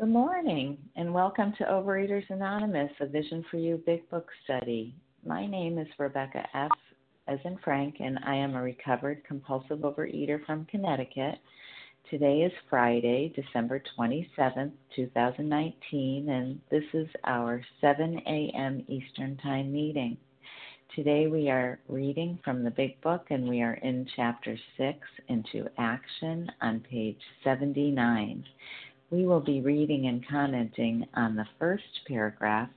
Good morning, and welcome to Overeaters Anonymous, a Vision for You Big Book study. My name is Rebecca F., as in Frank, and I am a recovered compulsive overeater from Connecticut. Today is Friday, December 27th, 2019, and this is our 7 a.m. Eastern Time meeting. Today we are reading from the Big Book, and we are in Chapter 6 into Action on page 79 we will be reading and commenting on the first paragraph,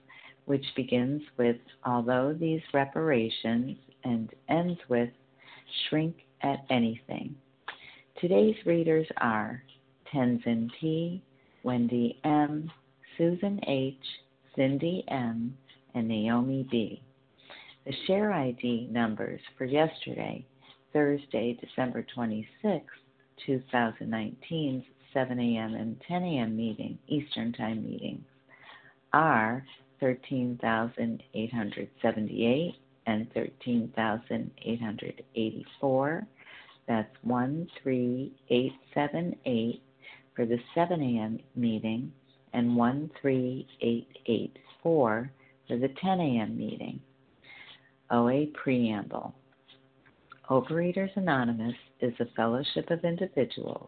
which begins with Although these reparations and ends with Shrink at anything. Today's readers are Tenzin P., Wendy M., Susan H., Cindy M., and Naomi B. The share ID numbers for yesterday, Thursday, December 26, 2019's 7 a.m. and 10 a.m. meeting, Eastern Time meetings, are 13,878 and 13,884. That's 13878 for the 7 a.m. meeting and 13884 for the 10 a.m. meeting. OA Preamble Overeaters Anonymous is a fellowship of individuals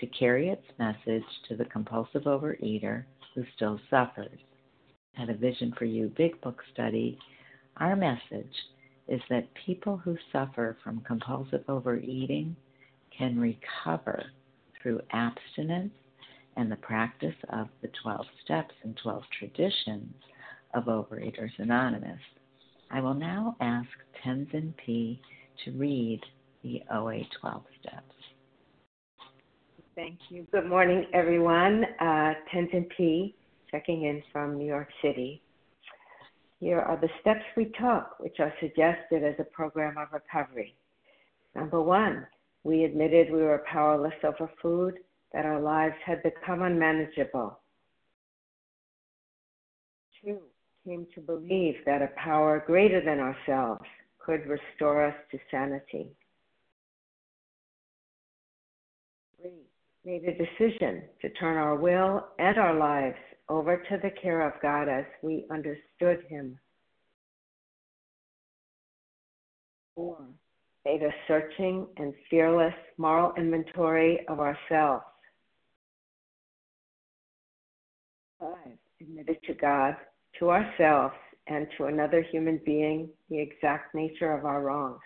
to carry its message to the compulsive overeater who still suffers. At a Vision for You Big Book study, our message is that people who suffer from compulsive overeating can recover through abstinence and the practice of the 12 steps and 12 traditions of Overeaters Anonymous. I will now ask Tenzin P. to read the OA 12 steps. Thank you. Good morning, everyone. Uh, Tenzin P. checking in from New York City. Here are the steps we took, which are suggested as a program of recovery. Number one, we admitted we were powerless over food, that our lives had become unmanageable. Two, came to believe that a power greater than ourselves could restore us to sanity. Made a decision to turn our will and our lives over to the care of God as we understood Him. Four, made a searching and fearless moral inventory of ourselves. Five, admitted to God, to ourselves, and to another human being the exact nature of our wrongs.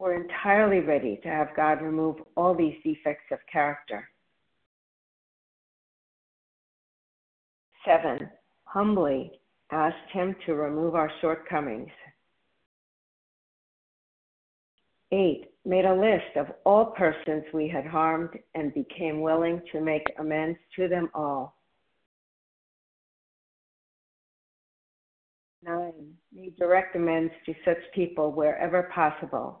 We're entirely ready to have God remove all these defects of character. Seven, humbly asked Him to remove our shortcomings. Eight, made a list of all persons we had harmed and became willing to make amends to them all. Nine, made direct amends to such people wherever possible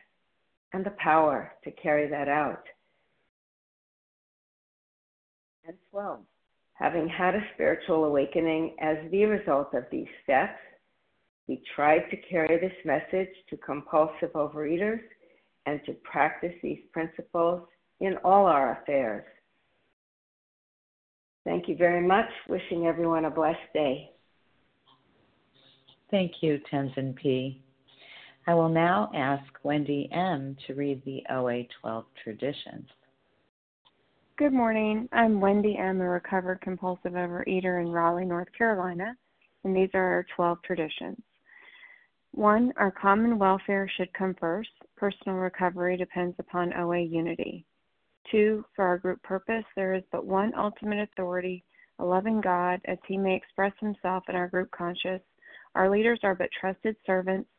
and the power to carry that out. And 12. Having had a spiritual awakening as the result of these steps, we tried to carry this message to compulsive overeaters and to practice these principles in all our affairs. Thank you very much. Wishing everyone a blessed day. Thank you, Tenzin P. I will now ask Wendy M. to read the OA 12 traditions. Good morning. I'm Wendy M., a recovered compulsive overeater in Raleigh, North Carolina, and these are our 12 traditions. One, our common welfare should come first. Personal recovery depends upon OA unity. Two, for our group purpose, there is but one ultimate authority, a loving God, as he may express himself in our group conscious. Our leaders are but trusted servants,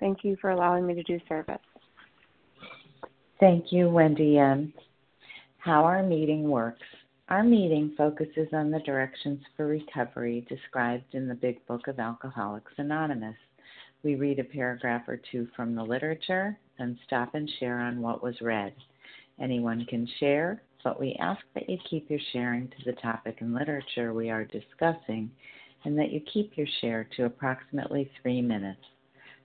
Thank you for allowing me to do service. Thank you, Wendy M. How our meeting works. Our meeting focuses on the directions for recovery described in the Big Book of Alcoholics Anonymous. We read a paragraph or two from the literature, then stop and share on what was read. Anyone can share, but we ask that you keep your sharing to the topic and literature we are discussing and that you keep your share to approximately three minutes.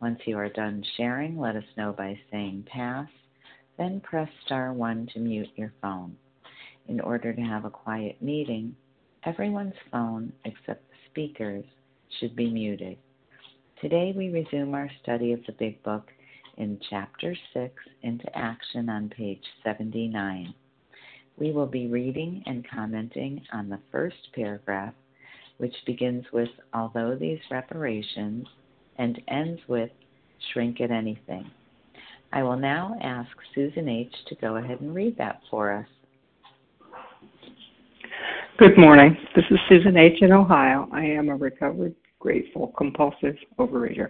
Once you are done sharing, let us know by saying pass. Then press star 1 to mute your phone in order to have a quiet meeting, everyone's phone except the speaker's should be muted. Today we resume our study of the Big Book in Chapter 6 into action on page 79. We will be reading and commenting on the first paragraph, which begins with Although these reparations and ends with Shrink at anything. I will now ask Susan H. to go ahead and read that for us. Good morning. This is Susan H. in Ohio. I am a recovered, grateful, compulsive overeater.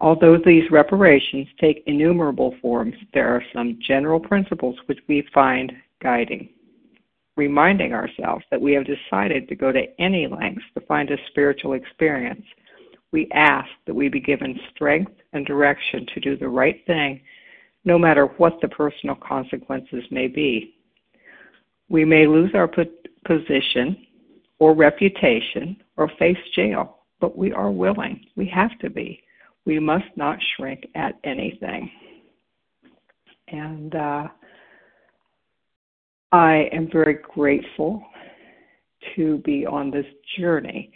Although these reparations take innumerable forms, there are some general principles which we find guiding. Reminding ourselves that we have decided to go to any lengths to find a spiritual experience, we ask that we be given strength and direction to do the right thing, no matter what the personal consequences may be. We may lose our position or reputation or face jail, but we are willing. We have to be. We must not shrink at anything. And uh, I am very grateful to be on this journey.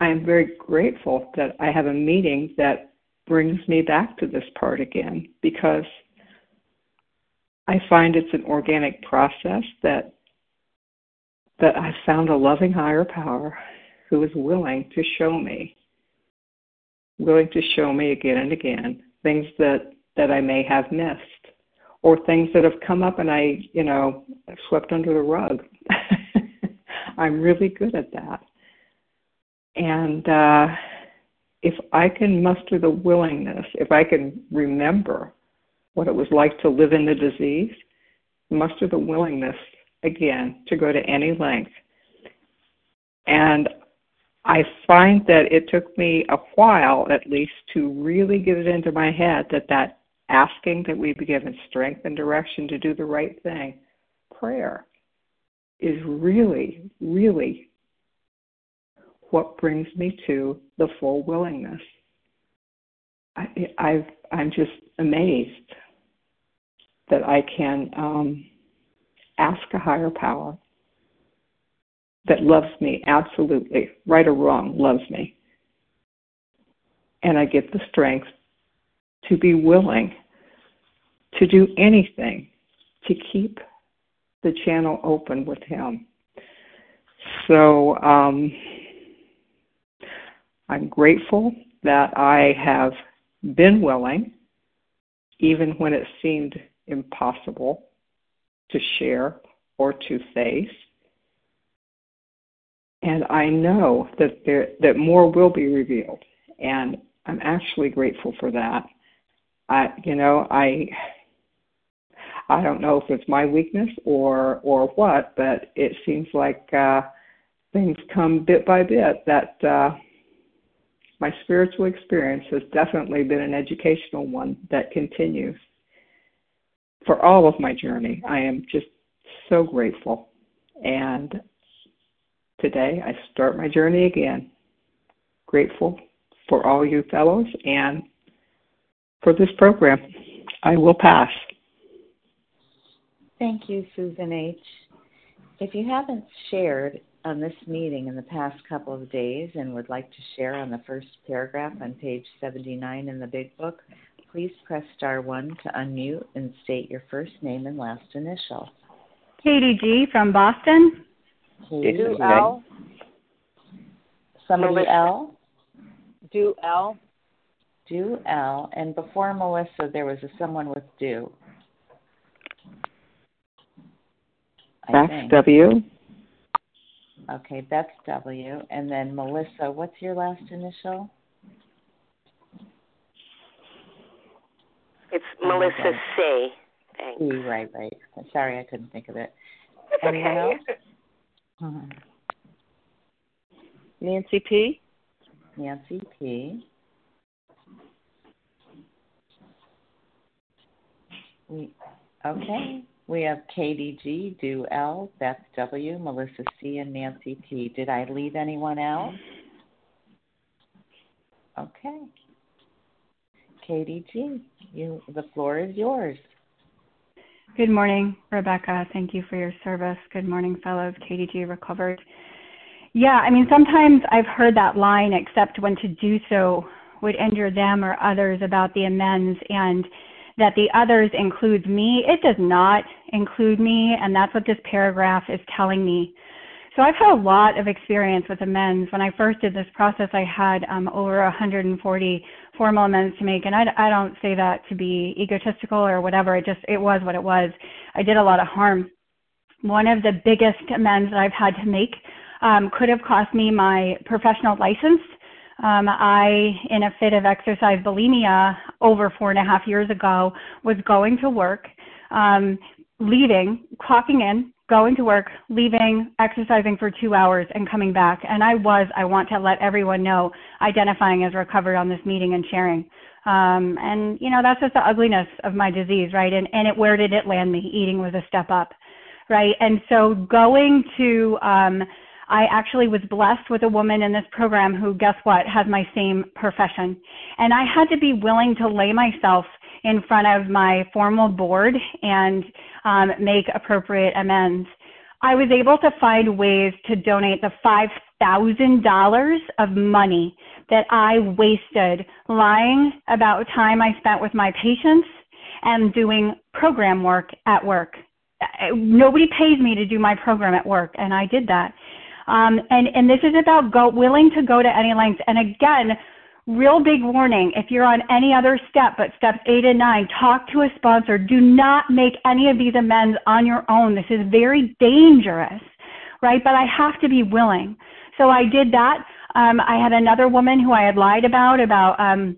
I am very grateful that I have a meeting that brings me back to this part again because I find it's an organic process that that I found a loving higher power who is willing to show me, willing to show me again and again things that, that I may have missed or things that have come up and I, you know, swept under the rug. I'm really good at that. And uh, if I can muster the willingness, if I can remember what it was like to live in the disease, muster the willingness again to go to any length. And I find that it took me a while, at least, to really get it into my head that that asking that we be given strength and direction to do the right thing, prayer, is really, really what brings me to the full willingness. I, I've, I'm just amazed that I can um, ask a higher power that loves me absolutely, right or wrong, loves me. And I get the strength to be willing to do anything to keep the channel open with Him. So um, I'm grateful that I have been willing, even when it seemed impossible to share or to face. And I know that there that more will be revealed, and I'm actually grateful for that. I, you know, I, I don't know if it's my weakness or or what, but it seems like uh, things come bit by bit. That uh, my spiritual experience has definitely been an educational one that continues for all of my journey. I am just so grateful. And today I start my journey again. Grateful for all you fellows and for this program. I will pass. Thank you, Susan H. If you haven't shared on this meeting in the past couple of days and would like to share on the first paragraph on page 79 in the Big Book, please press star one to unmute and state your first name and last initial. Katie G. from Boston. Do L. Somebody Melissa. L. Do L. Do L. And before Melissa, there was a someone with do. I That's think. W. Okay, that's W. And then Melissa, what's your last initial? It's Oh, Melissa okay. C. Thanks. E, right, right. Sorry, I couldn't think of it. It's Anyone okay. else? Mhm. Nancy P. Nancy P. We, okay. We have Katie G, Do L, Beth W, Melissa C, and Nancy T. Did I leave anyone out? Okay. Katie G, you the floor is yours. Good morning, Rebecca. Thank you for your service. Good morning, fellows. Katie G. Recovered. Yeah, I mean, sometimes I've heard that line, except when to do so would injure them or others about the amends, and that the others includes me. It does not include me, and that's what this paragraph is telling me. So I've had a lot of experience with amends. When I first did this process, I had um, over 140 formal amends to make, and I, I don't say that to be egotistical or whatever. It just it was what it was. I did a lot of harm. One of the biggest amends that I've had to make um, could have cost me my professional license. Um, I, in a fit of exercise bulimia over four and a half years ago, was going to work, um, leaving, clocking in, going to work, leaving, exercising for two hours, and coming back. And I was, I want to let everyone know, identifying as recovered on this meeting and sharing. Um, and, you know, that's just the ugliness of my disease, right? And, and it, where did it land me? Eating was a step up, right? And so going to, um, I actually was blessed with a woman in this program who, guess what, has my same profession. And I had to be willing to lay myself in front of my formal board and um, make appropriate amends. I was able to find ways to donate the $5,000 of money that I wasted lying about time I spent with my patients and doing program work at work. nobody pays me to do my program at work, and I did that. Um, and and this is about go willing to go to any lengths. And again, real big warning: if you're on any other step but steps eight and nine, talk to a sponsor. Do not make any of these amends on your own. This is very dangerous, right? But I have to be willing. So I did that. Um, I had another woman who I had lied about about um,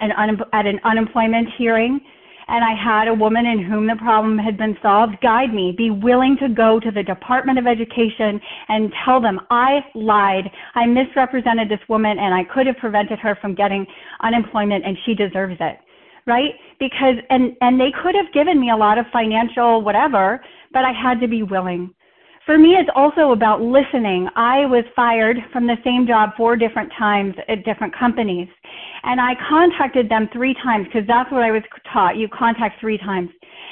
an un- at an unemployment hearing and I had a woman in whom the problem had been solved guide me, be willing to go to the Department of Education and tell them I lied. I misrepresented this woman and I could have prevented her from getting unemployment and she deserves it. Right? Because and and they could have given me a lot of financial whatever, but I had to be willing for me, it's also about listening. I was fired from the same job four different times at different companies. And I contacted them three times because that's what I was taught. You contact three times.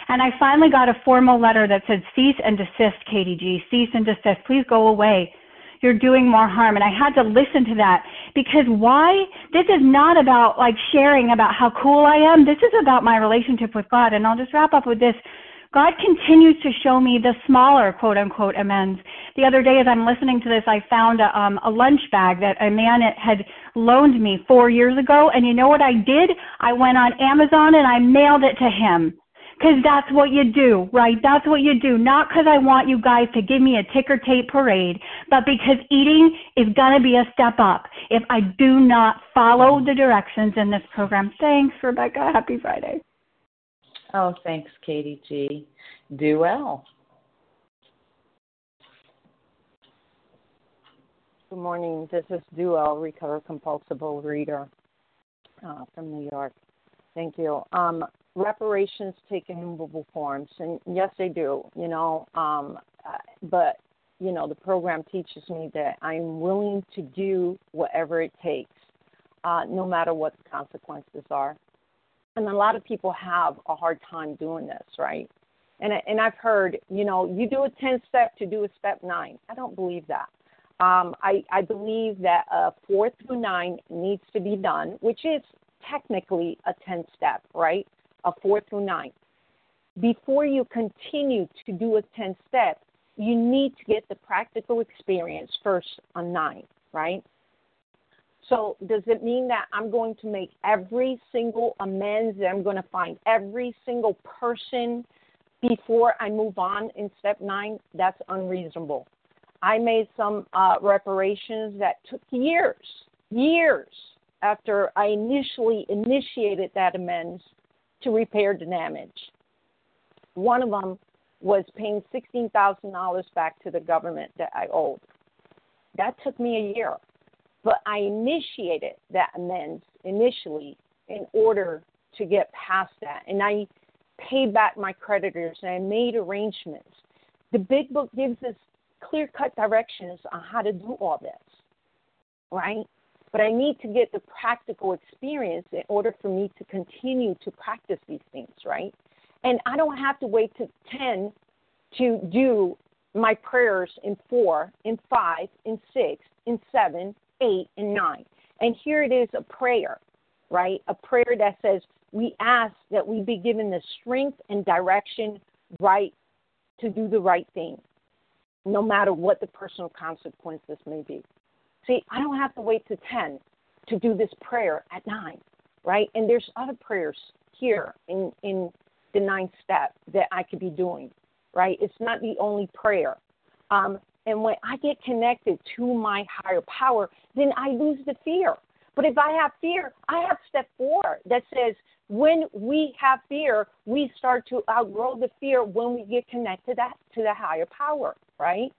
And I finally got a formal letter that said, cease and desist, KDG, cease and desist. Please go away. You're doing more harm. And I had to listen to that because why? This is not about like sharing about how cool I am. This is about my relationship with God. And I'll just wrap up with this. God continues to show me the smaller quote unquote amends. The other day, as I'm listening to this, I found a, um, a lunch bag that a man had loaned me four years ago. And you know what I did? I went on Amazon and I mailed it to him. Because that's what you do, right? That's what you do. Not because I want you guys to give me a ticker tape parade, but because eating is going to be a step up if I do not follow the directions in this program. Thanks, Rebecca. Happy Friday. Oh, thanks, Katie G. Do well. Good morning. This is Duel, recover compulsive reader uh, from New York. Thank you. Um, reparations take innumerable forms, and yes, they do. You know, um, uh, but you know, the program teaches me that I'm willing to do whatever it takes, uh, no matter what the consequences are and a lot of people have a hard time doing this, right? And and I've heard, you know, you do a ten step to do a step nine. I don't believe that. Um, I I believe that a four through nine needs to be done, which is technically a ten step, right? A four through nine. Before you continue to do a ten step, you need to get the practical experience first on nine, right? So does it mean that I'm going to make every single amends? That I'm going to find every single person before I move on in step nine? That's unreasonable. I made some uh, reparations that took years, years after I initially initiated that amends to repair the damage. One of them was paying $16,000 back to the government that I owed. That took me a year. But I initiated that amends initially in order to get past that. And I paid back my creditors and I made arrangements. The big book gives us clear cut directions on how to do all this, right? But I need to get the practical experience in order for me to continue to practice these things, right? And I don't have to wait to 10 to do my prayers in four, in five, in six, in seven, 8, and 9. And here it is a prayer, right? A prayer that says, We ask that we be given the strength and direction right to do the right thing, no matter what the personal consequences may be. See, I don't have to wait to 10 to do this prayer at 9, right? And there's other prayers here in, in the ninth step that I could be doing, right? It's not the only prayer. Um, and when I get connected to my higher power, then I lose the fear. But if I have fear, I have step four that says when we have fear, we start to outgrow the fear when we get connected that, to the higher power, right?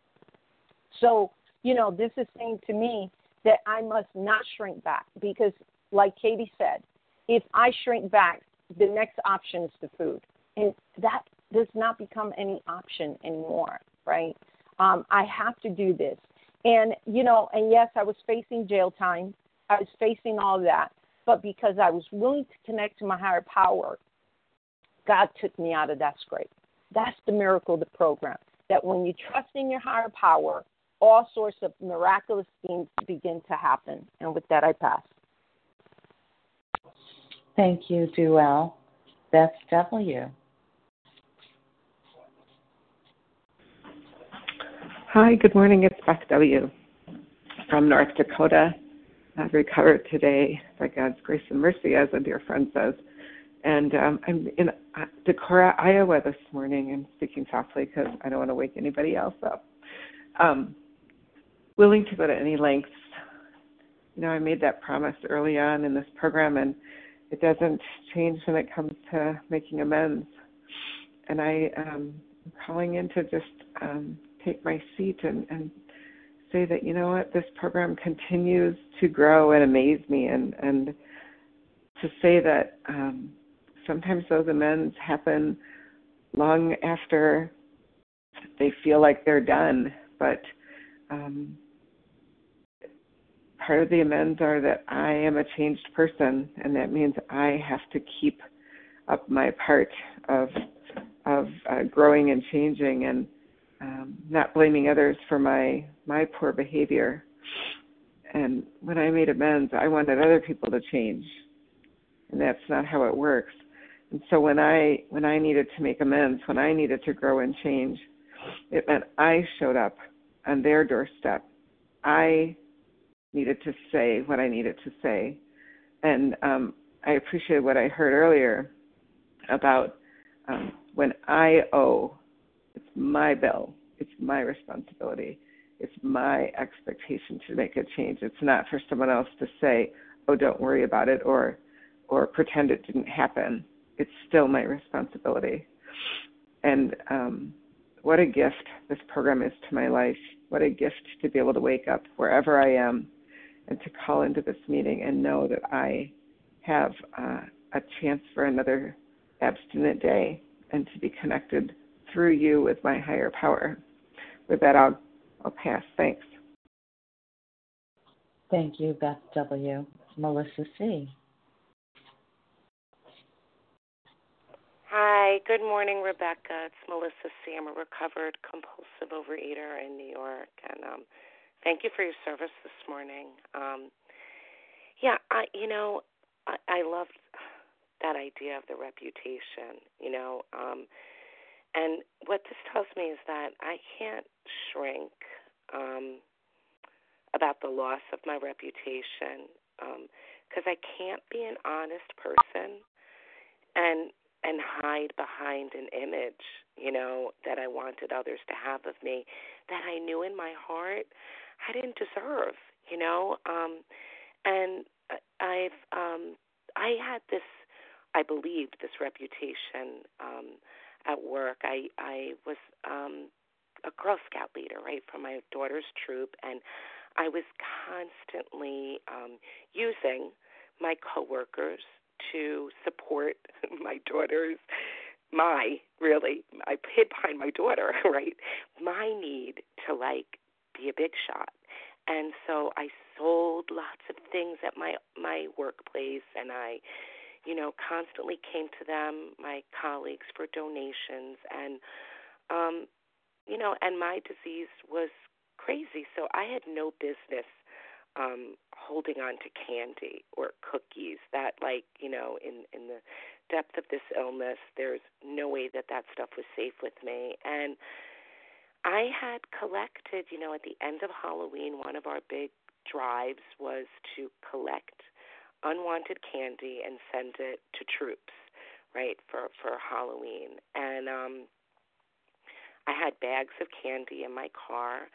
So, you know, this is saying to me that I must not shrink back because, like Katie said, if I shrink back, the next option is the food. And that does not become any option anymore, right? Um, I have to do this. And, you know, and yes, I was facing jail time. I was facing all that. But because I was willing to connect to my higher power, God took me out of that scrape. That's the miracle of the program. That when you trust in your higher power, all sorts of miraculous things begin to happen. And with that, I pass. Thank you, Duell. Beth W. Hi, good morning. It's Beth W. from North Dakota. I've recovered today by God's grace and mercy, as a dear friend says. And um, I'm in uh, Decorah, Iowa this morning. I'm speaking softly because I don't want to wake anybody else up. Um, willing to go to any lengths. You know, I made that promise early on in this program, and it doesn't change when it comes to making amends. And I um, am calling in to just um, take my seat and, and say that you know what this program continues to grow and amaze me, and and to say that um, sometimes those amends happen long after they feel like they're done, but um, part of the amends are that I am a changed person, and that means I have to keep up my part of of uh, growing and changing, and um, not blaming others for my my poor behavior. And when I made amends, I wanted other people to change, and that's not how it works. And so when I when I needed to make amends, when I needed to grow and change, it meant I showed up on their doorstep. I needed to say what I needed to say. And um, I appreciate what I heard earlier about um, when I owe, it's my bill, it's my responsibility, it's my expectation to make a change. It's not for someone else to say, "Oh, don't worry about it," or or pretend it didn't happen. It's still my responsibility. And um, what a gift this program is to my life. What a gift to be able to wake up wherever I am and to call into this meeting and know that I have uh, a chance for another abstinent day and to be connected through you with my higher power. With that, I'll, I'll pass. Thanks. Thank you, Beth W. Melissa C. Hi, good morning, Rebecca. It's Melissa C. I'm a recovered compulsive overeater in New York, and um, Thank you for your service this morning. Um, yeah, I you know I, I love that idea of the reputation. You know, um, and what this tells me is that I can't shrink um, about the loss of my reputation because um, I can't be an honest person and and hide behind an image, you know, that I wanted others to have of me that I knew in my heart I didn't deserve, you know. Um, and I've um, I had this, I believed this reputation um, at work. I I was um, a Girl Scout leader, right, for my daughter's troop, and I was constantly um, using my coworkers to support my daughter's my really I hid behind my daughter, right? My need to like be a big shot. And so I sold lots of things at my my workplace and I you know constantly came to them my colleagues for donations. And um you know and my disease was crazy. So I had no business um holding on to candy or cookies that like you know in in the depth of this illness there's no way that that stuff was safe with me. And I had collected, you know, at the end of Halloween, one of our big drives was to collect unwanted candy and send it to troops, right, for for Halloween. And um I had bags of candy in my car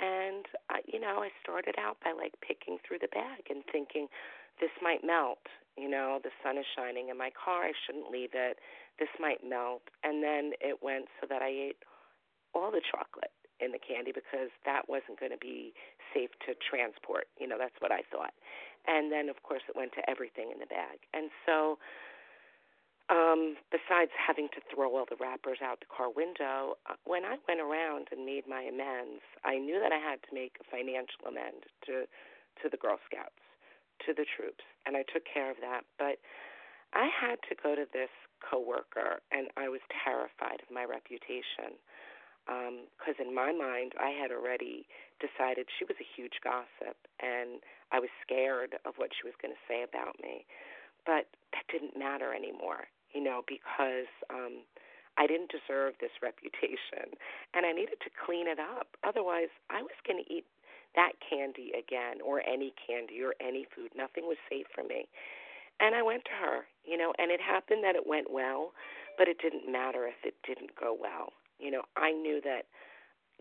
and uh, you know, I started out by like picking through the bag and thinking this might melt, you know, the sun is shining in my car, I shouldn't leave it. This might melt. And then it went so that I ate all the chocolate in the candy because that wasn't going to be safe to transport. You know, that's what I thought. And then, of course, it went to everything in the bag. And so, um, besides having to throw all the wrappers out the car window, uh, when I went around and made my amends, I knew that I had to make a financial amend to to the Girl Scouts, to the troops, and I took care of that. But I had to go to this coworker, and I was terrified of my reputation because um, in my mind I had already decided she was a huge gossip, and I was scared of what she was going to say about me. But that didn't matter anymore, you know, because um, I didn't deserve this reputation and I needed to clean it up. Otherwise, I was going to eat that candy again or any candy or any food. Nothing was safe for me. And I went to her, you know, and it happened that it went well, but it didn't matter if it didn't go well. You know, I knew that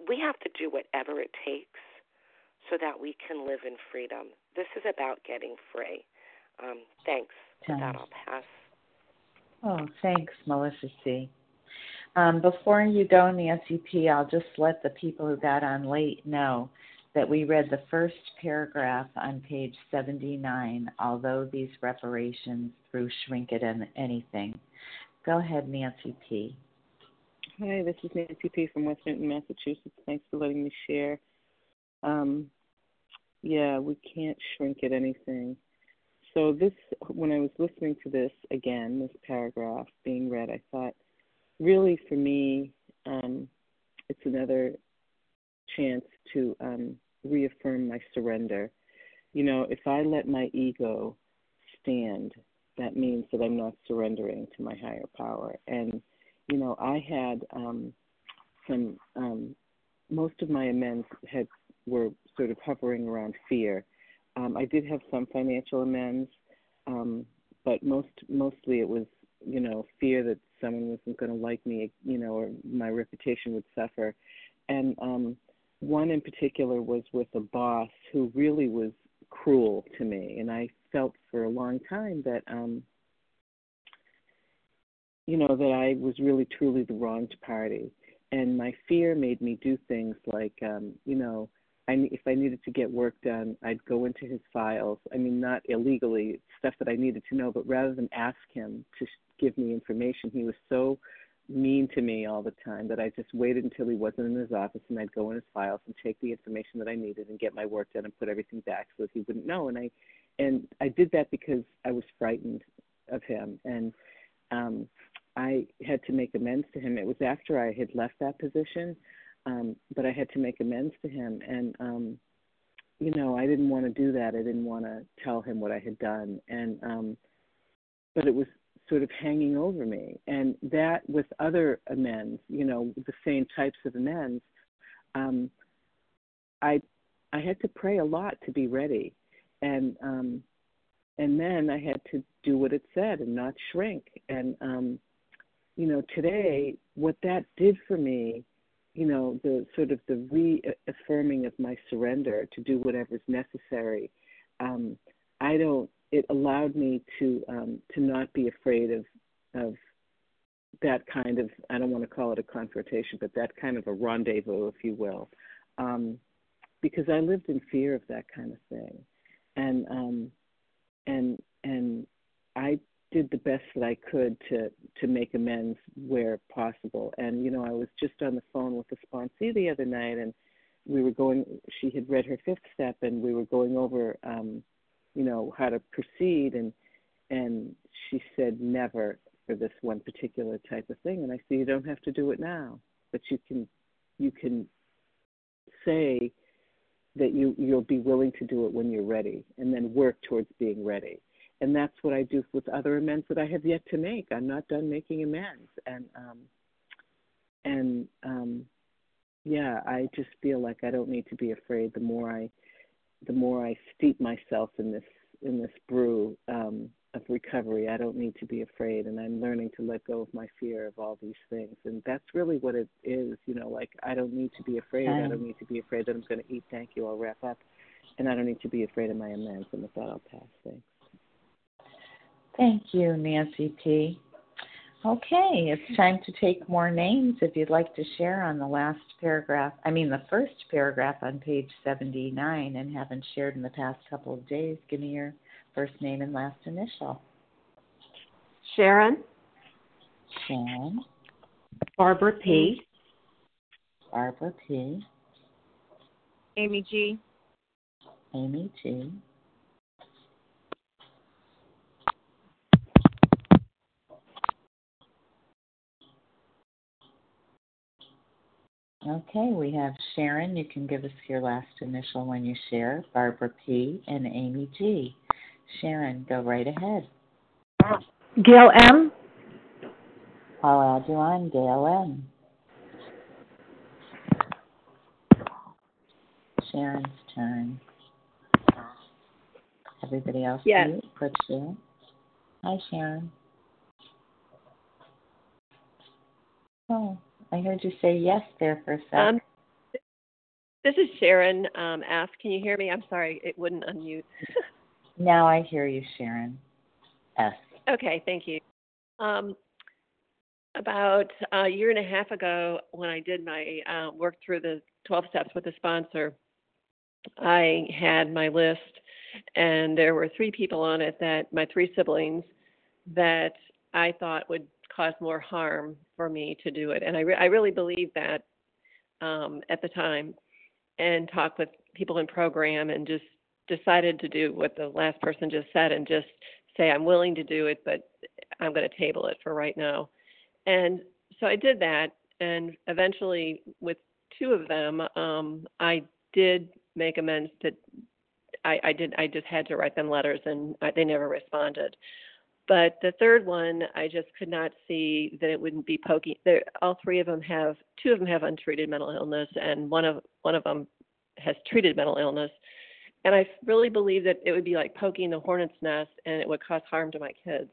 we have to do whatever it takes so that we can live in freedom. This is about getting free. Um, thanks. With that, I'll pass. Oh, thanks, Melissa C. Um, before you go, Nancy I'll just let the people who got on late know that we read the first paragraph on page 79, although these reparations through Shrink It and Anything. Go ahead, Nancy P. Hi, this is Nancy P. from West Newton, Massachusetts. Thanks for letting me share. Um, yeah, we can't shrink it anything. So this, when I was listening to this again, this paragraph being read, I thought, really for me, um, it's another chance to um, reaffirm my surrender. You know, if I let my ego stand, that means that I'm not surrendering to my higher power. And, you know, I had um, some, um, most of my amends had were sort of hovering around fear. Um, I did have some financial amends, um, but most mostly it was, you know, fear that someone wasn't going to like me, you know, or my reputation would suffer. And um, one in particular was with a boss who really was cruel to me, and I felt for a long time that, um, you know, that I was really truly the wronged party. And my fear made me do things like, um, you know, I, if I needed to get work done, I'd go into his files. I mean, not illegally, stuff that I needed to know, but rather than ask him to give me information, he was so mean to me all the time that I just waited until he wasn't in his office and I'd go in his files and take the information that I needed and get my work done and put everything back so that he wouldn't know. And I and I did that because I was frightened of him and um I had to make amends to him. It was after I had left that position um, but I had to make amends to him, and um, you know, I didn't want to do that. I didn't want to tell him what I had done, and um, but it was sort of hanging over me, and that with other amends, you know, the same types of amends, um, I I had to pray a lot to be ready, and um, and then I had to do what it said and not shrink, and um, you know, today what that did for me you know, the sort of the reaffirming of my surrender to do whatever's necessary. Um, I don't. It allowed me to um, to not be afraid of of that kind of. I don't want to call it a confrontation, but that kind of a rendezvous, if you will, um, because I lived in fear of that kind of thing, and um, and and I did the best that I could to to make amends where possible. And you know, I was just on the phone with the sponsee the other night, and we were going. She had read her fifth step, and we were going over, um, you know, how to proceed. And and she said never for this one particular type of thing. And I said you don't have to do it now, but you can you can say that you you'll be willing to do it when you're ready, and then work towards being ready and that's what I do with other amends that I have yet to make. I'm not done making amends, and um, and um, yeah, I just feel like I don't need to be afraid. The more I, the more I steep myself in this in this brew um, of recovery, I don't need to be afraid, and I'm learning to let go of my fear of all these things, and that's really what it is. You know, like I don't need to be afraid. I don't need to be afraid that I'm going to eat. Thank you. I'll wrap up, and I don't need to be afraid of my amends. And with that, I'll pass. Thanks. Thank you, Nancy P. Okay, it's time to take more names if you'd like to share on the last paragraph, I mean, the first paragraph on page 79 and haven't shared in the past couple of days. Give me your first name and last initial. Sharon. Sharon. Barbara P. Barbara P. Amy G. Amy G. Okay, we have Sharon. You can give us your last initial when you share. Barbara P. and Amy G. Sharon, go right ahead. Gail M. I'll add you on, Gail M. Sharon's turn. Everybody else Yes. mute, put Sharon. Hi, Sharon. Oh, I heard you say yes there for a sec. Um, this is Sharon um, F. Can you hear me? I'm sorry, it wouldn't unmute. now I hear you, Sharon. S. okay, thank you. Um, about a year and a half ago, when I did my uh, work through the 12 steps with the sponsor, I had my list, and there were three people on it that my three siblings that I thought would cause more harm for me to do it. And I, re- I really believed that um, at the time and talked with people in program and just decided to do what the last person just said and just say, I'm willing to do it, but I'm going to table it for right now. And so I did that. And eventually, with two of them, um, I did make amends that I, I did. I just had to write them letters, and I, they never responded. But the third one, I just could not see that it wouldn't be poking. All three of them have, two of them have untreated mental illness, and one of one of them has treated mental illness. And I really believe that it would be like poking the hornet's nest, and it would cause harm to my kids.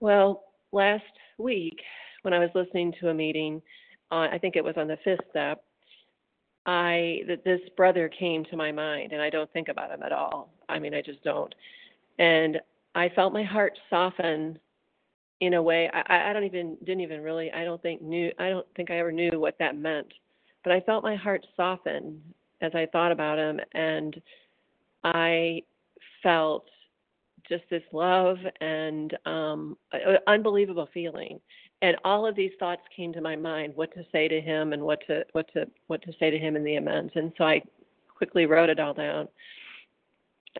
Well, last week when I was listening to a meeting, uh, I think it was on the fifth step, I that this brother came to my mind, and I don't think about him at all. I mean, I just don't. And I felt my heart soften in a way I, I don't even didn't even really I don't think knew I don't think I ever knew what that meant. But I felt my heart soften as I thought about him and I felt just this love and um unbelievable feeling. And all of these thoughts came to my mind what to say to him and what to what to what to say to him in the amends. And so I quickly wrote it all down.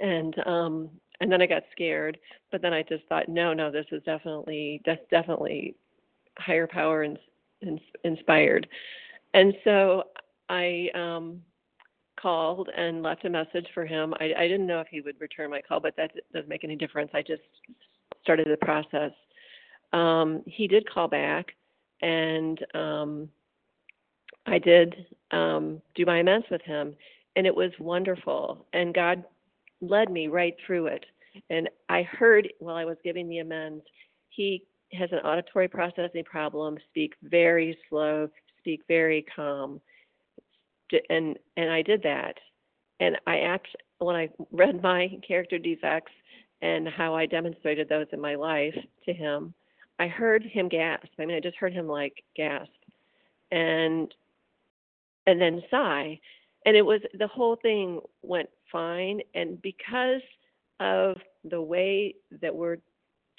And um and then I got scared, but then I just thought, no, no, this is definitely that's definitely higher power and in, inspired. And so I um, called and left a message for him. I, I didn't know if he would return my call, but that doesn't make any difference. I just started the process. Um, he did call back, and um, I did um, do my amends with him, and it was wonderful. And God led me right through it. And I heard while I was giving the amends, he has an auditory processing problem, speak very slow, speak very calm. And and I did that. And I actually when I read my character defects and how I demonstrated those in my life to him, I heard him gasp. I mean I just heard him like gasp. And and then sigh. And it was the whole thing went fine. And because of the way that we're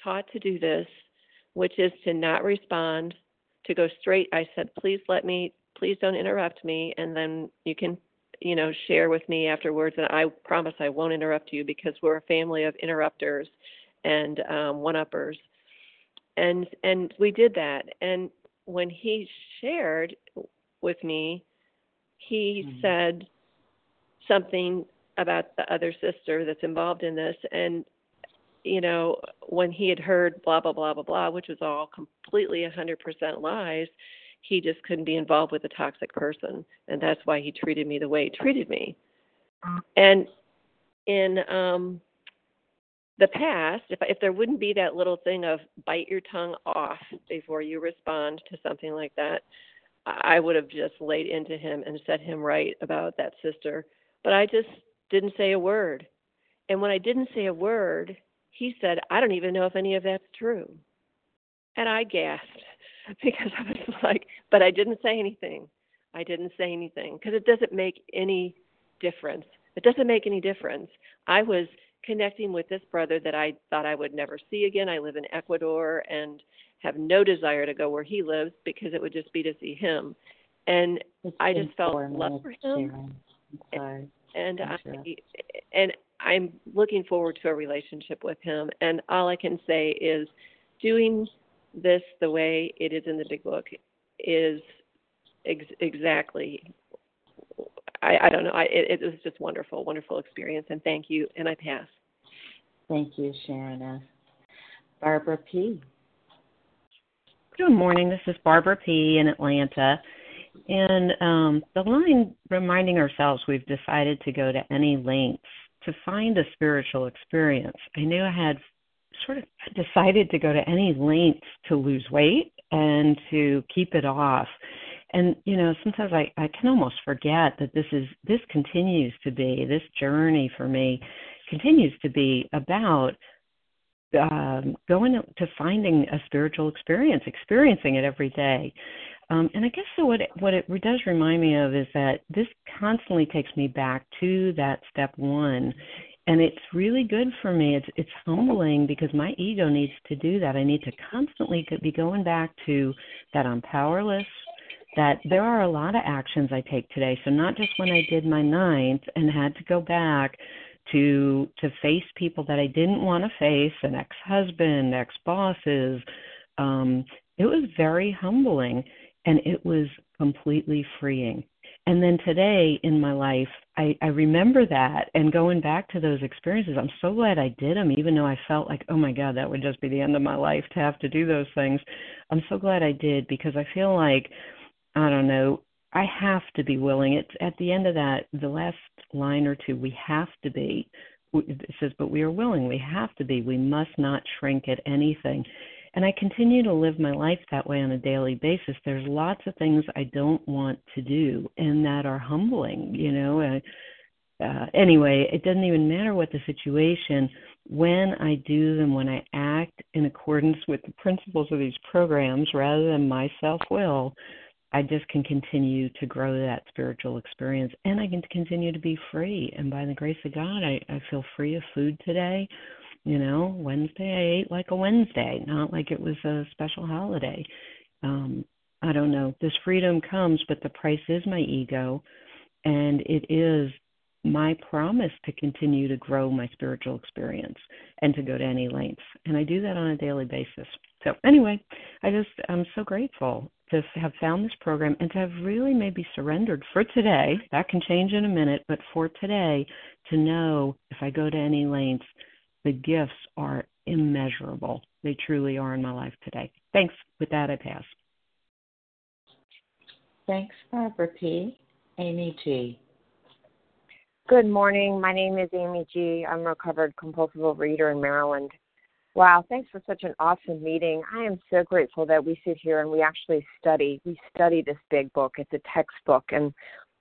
taught to do this, which is to not respond, to go straight, I said, please let me, please don't interrupt me. And then you can, you know, share with me afterwards. And I promise I won't interrupt you because we're a family of interrupters and um, one uppers. And, and we did that. And when he shared with me, he mm-hmm. said something about the other sister that's involved in this. And you know when he had heard blah blah blah blah blah which was all completely 100% lies he just couldn't be involved with a toxic person. And that's why he treated me the way he treated me. And in um the past if if there wouldn't be that little thing of bite your tongue off before you respond to something like that I would have just laid into him and set him right about that sister. But I just didn't say a word. And when I didn't say a word, he said, I don't even know if any of that's true. And I gasped because I was like, but I didn't say anything. I didn't say anything because it doesn't make any difference. It doesn't make any difference. I was connecting with this brother that I thought I would never see again. I live in Ecuador and have no desire to go where he lives because it would just be to see him. And it's I just felt love for him. And, and I and I'm looking forward to a relationship with him. And all I can say is doing this the way it is in the big book is ex- exactly I, I don't know. I, it, it was just wonderful, wonderful experience, and thank you. And I pass. Thank you, Sharon S. Barbara P. Good morning. This is Barbara P. in Atlanta. And um, the line reminding ourselves we've decided to go to any lengths to find a spiritual experience. I knew I had sort of decided to go to any lengths to lose weight and to keep it off. And you know, sometimes I, I can almost forget that this is this continues to be this journey for me continues to be about um, going to finding a spiritual experience, experiencing it every day. Um, and I guess so what it, what it does remind me of is that this constantly takes me back to that step one, and it's really good for me. It's it's humbling because my ego needs to do that. I need to constantly be going back to that I'm powerless. That there are a lot of actions I take today. So not just when I did my ninth and had to go back to to face people that I didn't want to face, an ex-husband, ex-bosses. Um, it was very humbling and it was completely freeing. And then today in my life, I, I remember that and going back to those experiences. I'm so glad I did them, even though I felt like, oh my God, that would just be the end of my life to have to do those things. I'm so glad I did because I feel like, I don't know, I have to be willing. It's at the end of that, the last line or two, we have to be. It says, but we are willing. We have to be. We must not shrink at anything. And I continue to live my life that way on a daily basis. There's lots of things I don't want to do and that are humbling, you know. Uh, uh, anyway, it doesn't even matter what the situation. When I do them, when I act in accordance with the principles of these programs rather than my self will, I just can continue to grow that spiritual experience and I can continue to be free. And by the grace of God, I, I feel free of food today. You know, Wednesday I ate like a Wednesday, not like it was a special holiday. Um, I don't know. This freedom comes, but the price is my ego. And it is my promise to continue to grow my spiritual experience and to go to any lengths. And I do that on a daily basis. So anyway, I just I'm so grateful to have found this program and to have really maybe surrendered for today. That can change in a minute, but for today, to know if I go to any lengths, the gifts are immeasurable. They truly are in my life today. Thanks. With that, I pass. Thanks, Barbara P. Amy G. Good morning. My name is Amy G. I'm a recovered compulsive overeater in Maryland. Wow, thanks for such an awesome meeting. I am so grateful that we sit here and we actually study. We study this big book. It's a textbook. And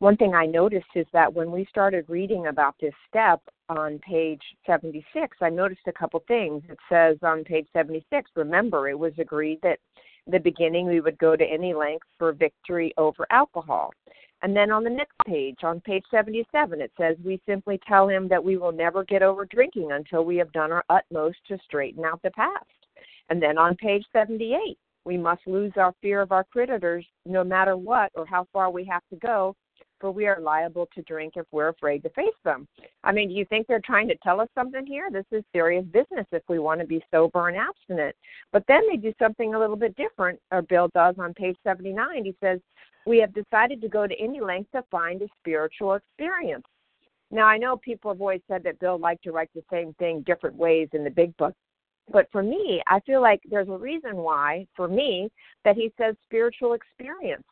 one thing I noticed is that when we started reading about this step on page 76, I noticed a couple things. It says on page 76, remember, it was agreed that the beginning we would go to any length for victory over alcohol. And then on the next page, on page 77, it says, We simply tell him that we will never get over drinking until we have done our utmost to straighten out the past. And then on page 78, we must lose our fear of our creditors no matter what or how far we have to go, for we are liable to drink if we're afraid to face them. I mean, do you think they're trying to tell us something here? This is serious business if we want to be sober and abstinent. But then they do something a little bit different, or Bill does on page 79. He says, we have decided to go to any length to find a spiritual experience. Now, I know people have always said that Bill liked to write the same thing different ways in the big book. But for me, I feel like there's a reason why, for me, that he says spiritual experience.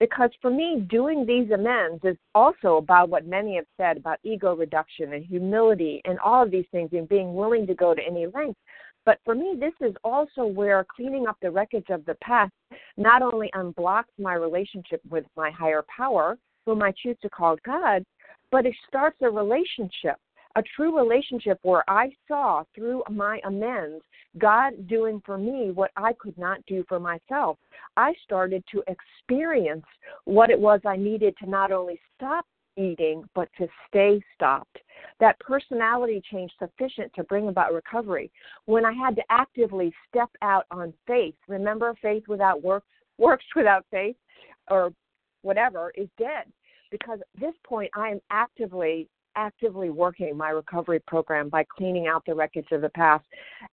Because for me, doing these amends is also about what many have said about ego reduction and humility and all of these things and being willing to go to any length. But for me, this is also where cleaning up the wreckage of the past not only unblocks my relationship with my higher power, whom I choose to call God, but it starts a relationship, a true relationship where I saw through my amends God doing for me what I could not do for myself. I started to experience what it was I needed to not only stop eating, but to stay stopped. That personality change sufficient to bring about recovery. When I had to actively step out on faith, remember, faith without works, works without faith, or whatever, is dead. Because at this point, I am actively actively working my recovery program by cleaning out the wreckage of the past.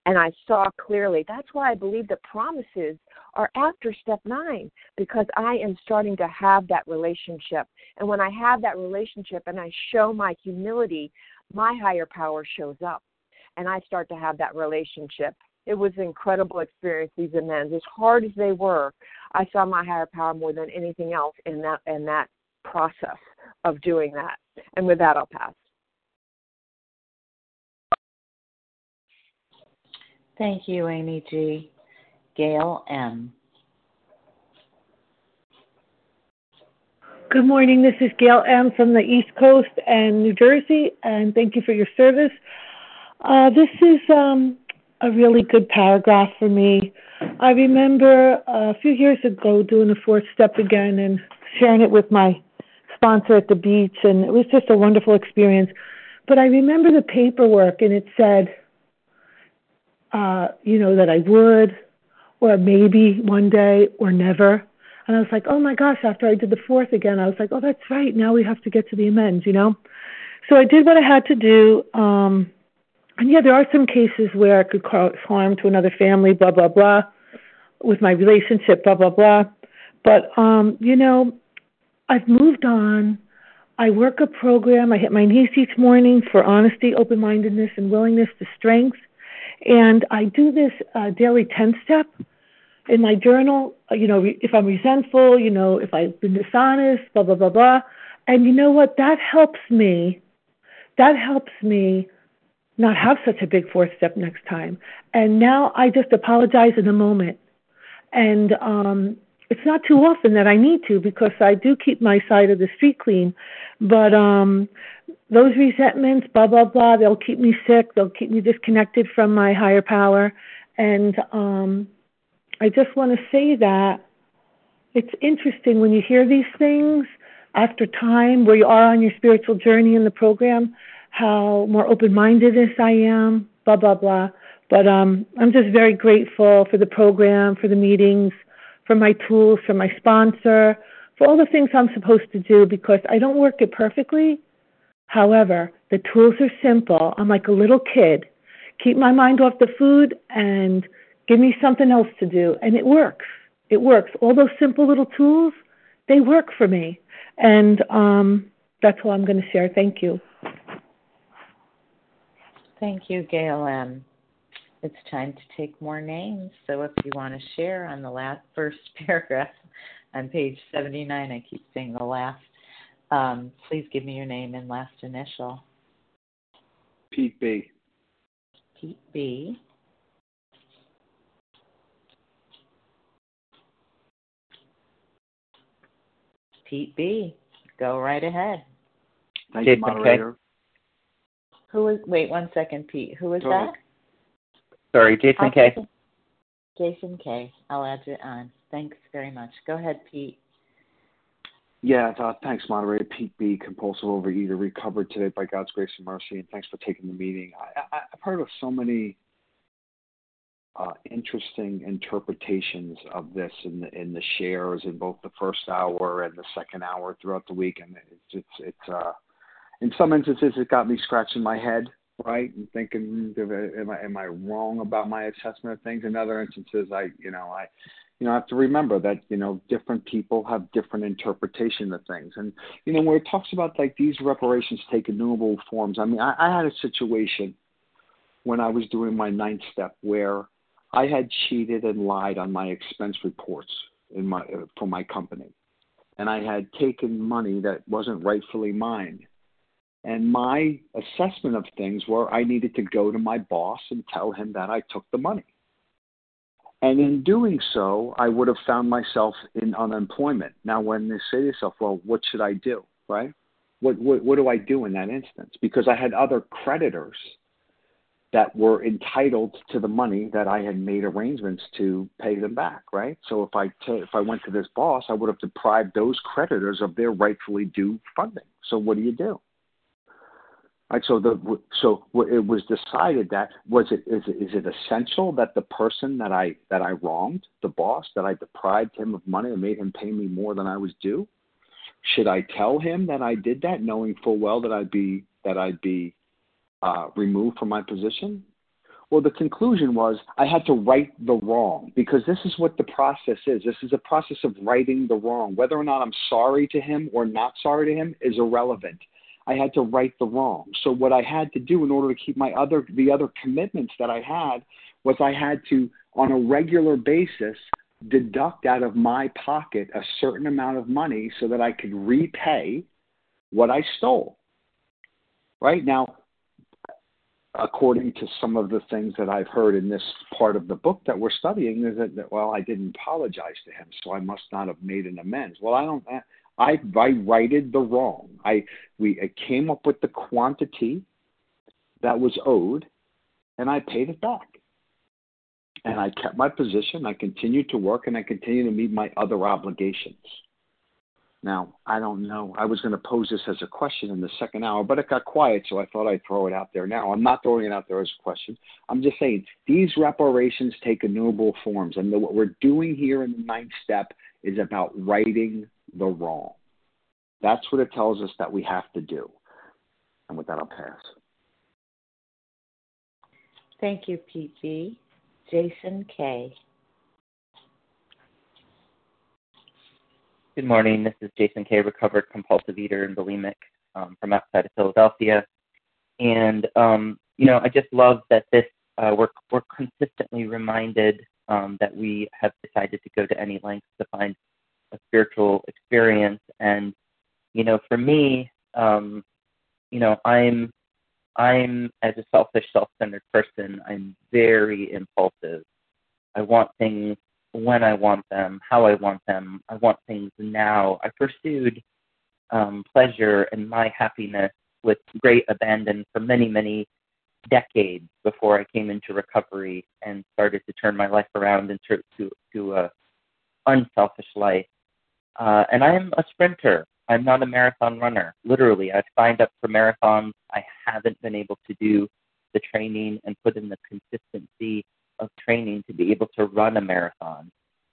And I saw clearly. That's why I believe the promises are after step nine, because I am starting to have that relationship. And when I have that relationship and I show my humility, my higher power shows up. And I start to have that relationship it was an incredible experience. These amends, as hard as they were, I saw my higher power more than anything else in that in that process of doing that. And with that, I'll pass. Thank you, Amy G. Gail M. Good morning. This is Gail M. from the East Coast and New Jersey, and thank you for your service. Uh, this is um, a really good paragraph for me. I remember a few years ago doing the fourth step again and sharing it with my sponsor at the beach, and it was just a wonderful experience. But I remember the paperwork, and it said, uh, you know, that I would, or maybe one day, or never. And I was like, oh my gosh, after I did the fourth again, I was like, oh, that's right. Now we have to get to the amends, you know? So I did what I had to do. Um, and yeah, there are some cases where I could cause harm to another family, blah, blah, blah, with my relationship, blah, blah, blah. But, um, you know, I've moved on. I work a program. I hit my knees each morning for honesty, open mindedness, and willingness to strength. And I do this uh, daily 10 step in my journal. Uh, you know, if I'm resentful, you know, if I've been dishonest, blah, blah, blah, blah. And you know what? That helps me. That helps me not have such a big fourth step next time. And now I just apologize in the moment. And um, it's not too often that I need to because I do keep my side of the street clean. But um, those resentments, blah, blah, blah, they'll keep me sick. They'll keep me disconnected from my higher power. And um, I just want to say that it's interesting when you hear these things after time where you are on your spiritual journey in the program, how more open minded I am, blah, blah, blah. But um, I'm just very grateful for the program, for the meetings, for my tools, for my sponsor, for all the things I'm supposed to do because I don't work it perfectly. However, the tools are simple. I'm like a little kid. Keep my mind off the food and give me something else to do. And it works. It works. All those simple little tools, they work for me. And um, that's all I'm going to share. Thank you. Thank you, Gail M. It's time to take more names. So if you want to share on the last first paragraph on page 79, I keep saying the last, um, please give me your name and last initial. Pete B. Pete B. Pete B. Go right ahead. Thank Jason you, moderator. K. Who is? Wait one second, Pete. Who is that? Sorry, Jason K. Jason K. I'll add it on. Thanks very much. Go ahead, Pete. Yeah, uh, thanks, moderator. Pete B. Compulsive overeater, recovered today by God's grace and mercy, and thanks for taking the meeting. I, I, I've heard of so many uh, interesting interpretations of this in the in the shares in both the first hour and the second hour throughout the week, and it's it's it's uh, in some instances it got me scratching my head, right, and thinking, am I am I wrong about my assessment of things? In other instances, I you know I you know I have to remember that you know different people have different interpretation of things, and you know where it talks about like these reparations take innumerable forms. I mean, I, I had a situation when I was doing my ninth step where I had cheated and lied on my expense reports in my uh, for my company, and I had taken money that wasn't rightfully mine. And my assessment of things were I needed to go to my boss and tell him that I took the money. And in doing so, I would have found myself in unemployment. Now, when they say to yourself, well, what should I do, right? What, what, what do I do in that instance? Because I had other creditors that were entitled to the money that I had made arrangements to pay them back, right? So if I t- if I went to this boss, I would have deprived those creditors of their rightfully due funding. So what do you do? Right, so the so it was decided that was it is it, is it essential that the person that I that I wronged the boss that I deprived him of money and made him pay me more than I was due? Should I tell him that I did that, knowing full well that I'd be that I'd be uh, removed from my position? Well, the conclusion was I had to right the wrong because this is what the process is. This is a process of righting the wrong. Whether or not I'm sorry to him or not sorry to him is irrelevant. I had to right the wrong. So what I had to do in order to keep my other the other commitments that I had was I had to on a regular basis deduct out of my pocket a certain amount of money so that I could repay what I stole. Right now, according to some of the things that I've heard in this part of the book that we're studying, is that well, I didn't apologize to him, so I must not have made an amends. Well, I don't. I I righted the wrong. I we I came up with the quantity that was owed, and I paid it back. And I kept my position. I continued to work, and I continued to meet my other obligations. Now, I don't know. I was going to pose this as a question in the second hour, but it got quiet, so I thought I'd throw it out there now. I'm not throwing it out there as a question. I'm just saying these reparations take innumerable forms, and what we're doing here in the ninth step is about righting the wrong. That's what it tells us that we have to do. And with that, I'll pass. Thank you, PG. Jason K. Good morning. This is Jason K., recovered compulsive eater and bulimic um, from outside of Philadelphia. And, um, you know, I just love that this, uh, we're, we're consistently reminded um, that we have decided to go to any lengths to find a spiritual experience. And, you know, for me, um, you know, I'm, I'm as a selfish, self-centered person, I'm very impulsive. I want things when I want them, how I want them. I want things now. I pursued um, pleasure and my happiness with great abandon for many, many decades before I came into recovery and started to turn my life around into to, to a unselfish life. Uh, and I am a sprinter. I'm not a marathon runner. Literally, I've signed up for marathons. I haven't been able to do the training and put in the consistency of training to be able to run a marathon.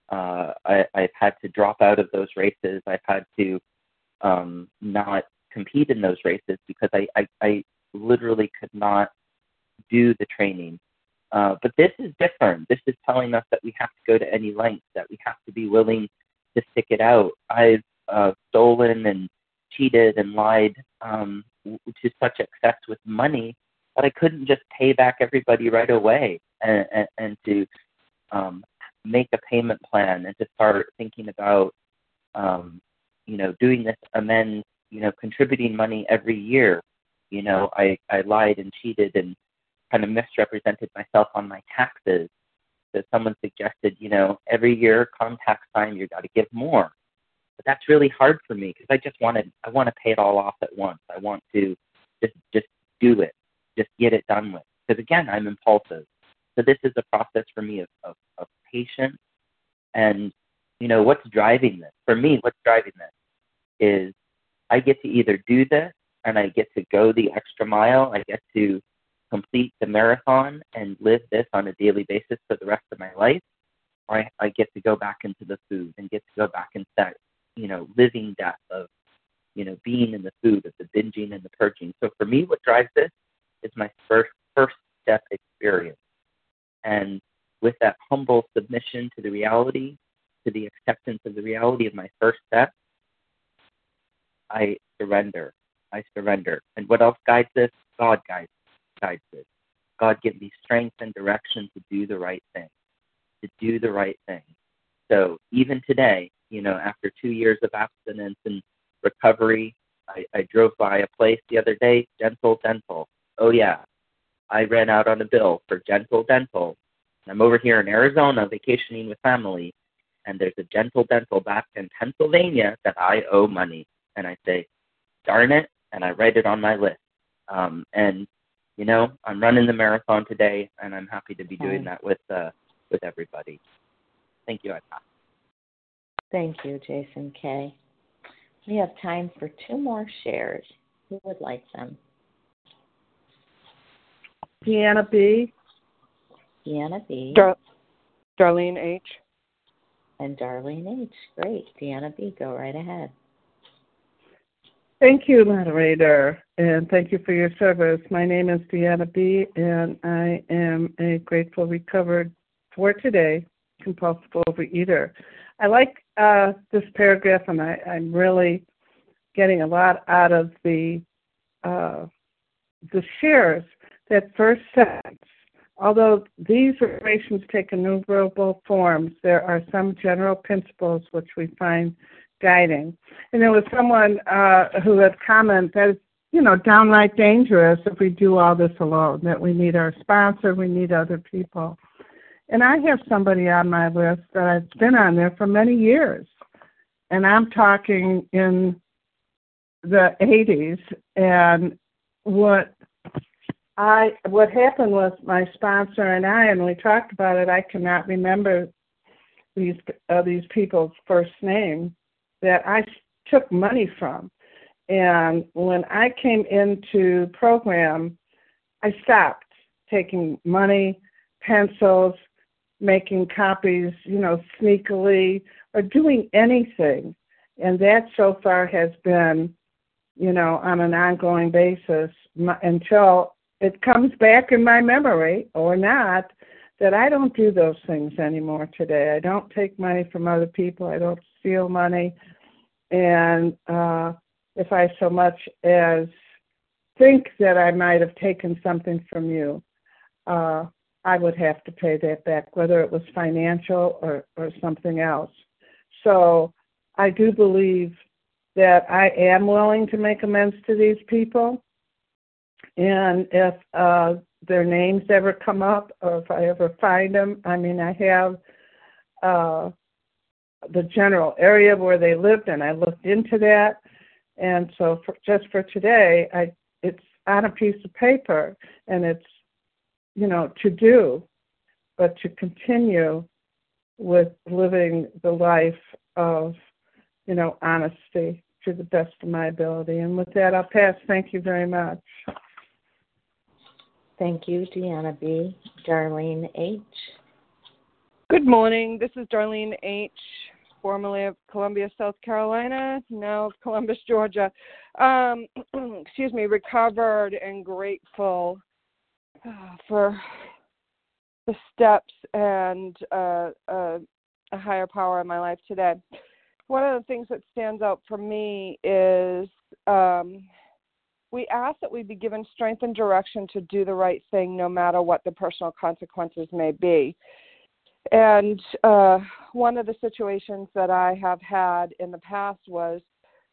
Uh, I, I've had to drop out of those races. I've had to um, not compete in those races because I, I, I literally could not do the training. Uh, but this is different. This is telling us that we have to go to any length, that we have to be willing to stick it out. I've uh, stolen and cheated and lied um, to such excess with money that I couldn't just pay back everybody right away and, and, and to um, make a payment plan and to start thinking about, um, you know, doing this amends, you know, contributing money every year. You know, I, I lied and cheated and kind of misrepresented myself on my taxes. So someone suggested, you know, every year come time, you got to give more. But that's really hard for me because I just wanted, I want to pay it all off at once. I want to just, just do it, just get it done with. Because again, I'm impulsive. So this is a process for me of, of, of patience and you know what's driving this for me what's driving this is i get to either do this and i get to go the extra mile i get to complete the marathon and live this on a daily basis for the rest of my life or i, I get to go back into the food and get to go back into that you know living death of you know being in the food of the binging and the purging so for me what drives this is my first first step experience and with that humble submission to the reality, to the acceptance of the reality of my first step, I surrender. I surrender. And what else guides this? God guides, guides this. God give me strength and direction to do the right thing, to do the right thing. So even today, you know, after two years of abstinence and recovery, I, I drove by a place the other day, Gentle Dental. Oh yeah, I ran out on a bill for Gentle Dental I'm over here in Arizona vacationing with family, and there's a gentle dental back in Pennsylvania that I owe money. And I say, darn it, and I write it on my list. Um, and you know, I'm running the marathon today, and I'm happy to be doing that with uh, with everybody. Thank you, Ika. Thank you, Jason K. We have time for two more shares. Who would like them? Deanna B. Deanna B. Dar- Darlene H. And Darlene H. Great. Deanna B., go right ahead. Thank you, moderator, and thank you for your service. My name is Deanna B., and I am a grateful recovered for today compulsive overeater. I like uh, this paragraph, and I, I'm really getting a lot out of the uh, the shares that first sentence. Although these relations take innumerable forms, there are some general principles which we find guiding. And there was someone uh, who had commented that it's, you know, downright dangerous if we do all this alone, that we need our sponsor, we need other people. And I have somebody on my list that I've been on there for many years. And I'm talking in the 80s. And what I what happened was my sponsor and I, and we talked about it. I cannot remember these uh, these people's first name that I took money from, and when I came into program, I stopped taking money, pencils, making copies, you know, sneakily, or doing anything. And that so far has been, you know, on an ongoing basis until it comes back in my memory or not that I don't do those things anymore today. I don't take money from other people. I don't steal money. And uh, if I so much as think that I might have taken something from you, uh, I would have to pay that back, whether it was financial or, or something else. So I do believe that I am willing to make amends to these people. And if uh, their names ever come up or if I ever find them, I mean, I have uh, the general area where they lived and I looked into that. And so for, just for today, I it's on a piece of paper and it's you know, to do, but to continue with living the life of, you know, honesty to the best of my ability. And with that, I'll pass. Thank you very much. Thank you, Deanna B. Darlene H. Good morning. This is Darlene H., formerly of Columbia, South Carolina, now of Columbus, Georgia. Um, excuse me, recovered and grateful for the steps and uh, uh, a higher power in my life today. One of the things that stands out for me is um, we ask that we be given strength and direction to do the right thing no matter what the personal consequences may be. And uh, one of the situations that I have had in the past was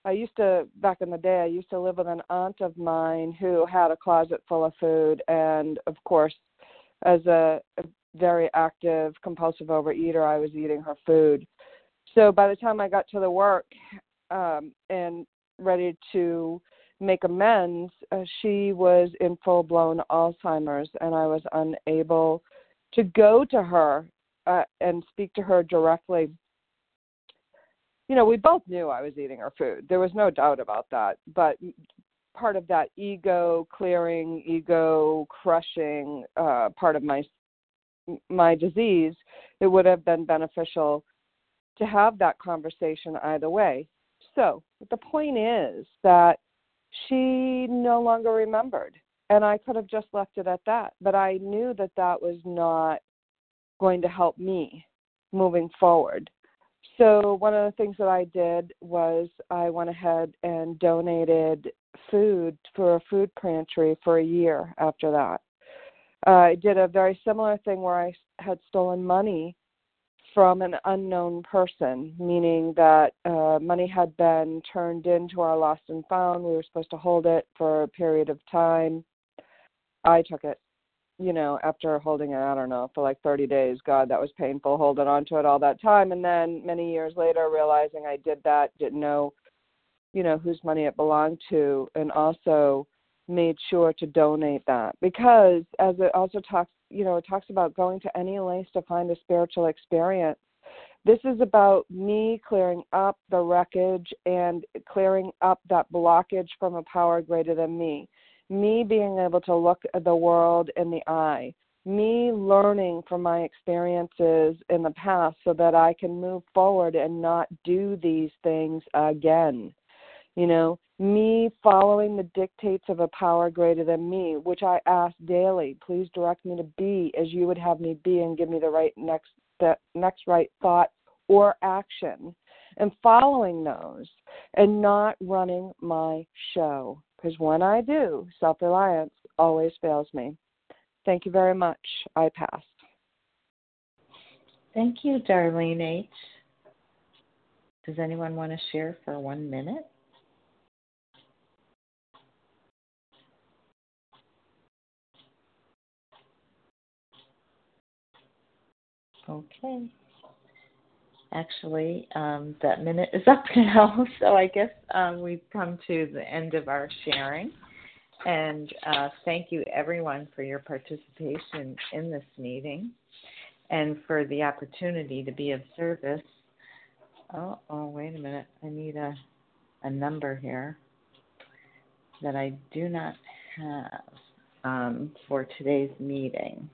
I used to back in the day I used to live with an aunt of mine who had a closet full of food and of course as a, very active compulsive overeater I was eating her food. So by the time I got to the work um and ready to make amends, uh, she was in full blown Alzheimer's and I was unable to go to her uh, and speak to her directly you know, we both knew I was eating her food. There was no doubt about that. But part of that ego clearing, ego crushing uh, part of my my disease, it would have been beneficial to have that conversation either way. So the point is that she no longer remembered, and I could have just left it at that. But I knew that that was not going to help me moving forward. So one of the things that I did was I went ahead and donated food for a food pantry for a year after that. Uh, I did a very similar thing where I had stolen money from an unknown person, meaning that uh, money had been turned into our lost and found. We were supposed to hold it for a period of time. I took it you know, after holding it, I don't know, for like 30 days, God, that was painful holding on to it all that time. And then many years later, realizing I did that, didn't know, you know, whose money it belonged to, and also made sure to donate that because as it also talks, you know, it talks about going to any lengths to find a spiritual experience. This is about me clearing up the wreckage and clearing up that blockage from a power greater than me me being able to look the world in the eye, me learning from my experiences in the past so that I can move forward and not do these things again. You know, me following the dictates of a power greater than me, which I ask daily, please direct me to be as you would have me be and give me the right next the next right thought or action and following those and not running my show because when I do, self reliance always fails me. Thank you very much. I pass. Thank you, Darlene H. Does anyone want to share for one minute? Okay. Actually, um, that minute is up now, so I guess um, we've come to the end of our sharing. And uh, thank you, everyone, for your participation in this meeting and for the opportunity to be of service. Oh, oh, wait a minute. I need a, a number here that I do not have um, for today's meeting.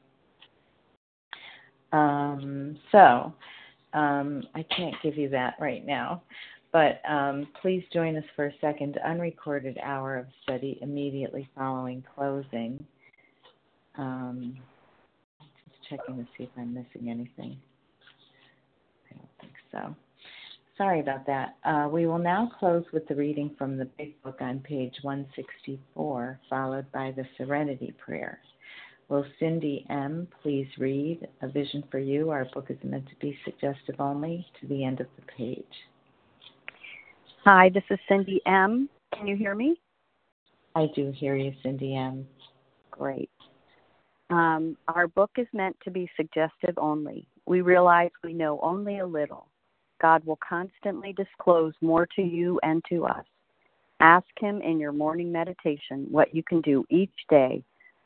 Um, so um, I can't give you that right now, but um, please join us for a second unrecorded hour of study immediately following closing. Um, just checking to see if I'm missing anything. I don't think so. Sorry about that. Uh, we will now close with the reading from the Big Book on page 164, followed by the Serenity Prayer. Will Cindy M. please read A Vision for You? Our book is meant to be suggestive only to the end of the page. Hi, this is Cindy M. Can you hear me? I do hear you, Cindy M. Great. Um, our book is meant to be suggestive only. We realize we know only a little. God will constantly disclose more to you and to us. Ask Him in your morning meditation what you can do each day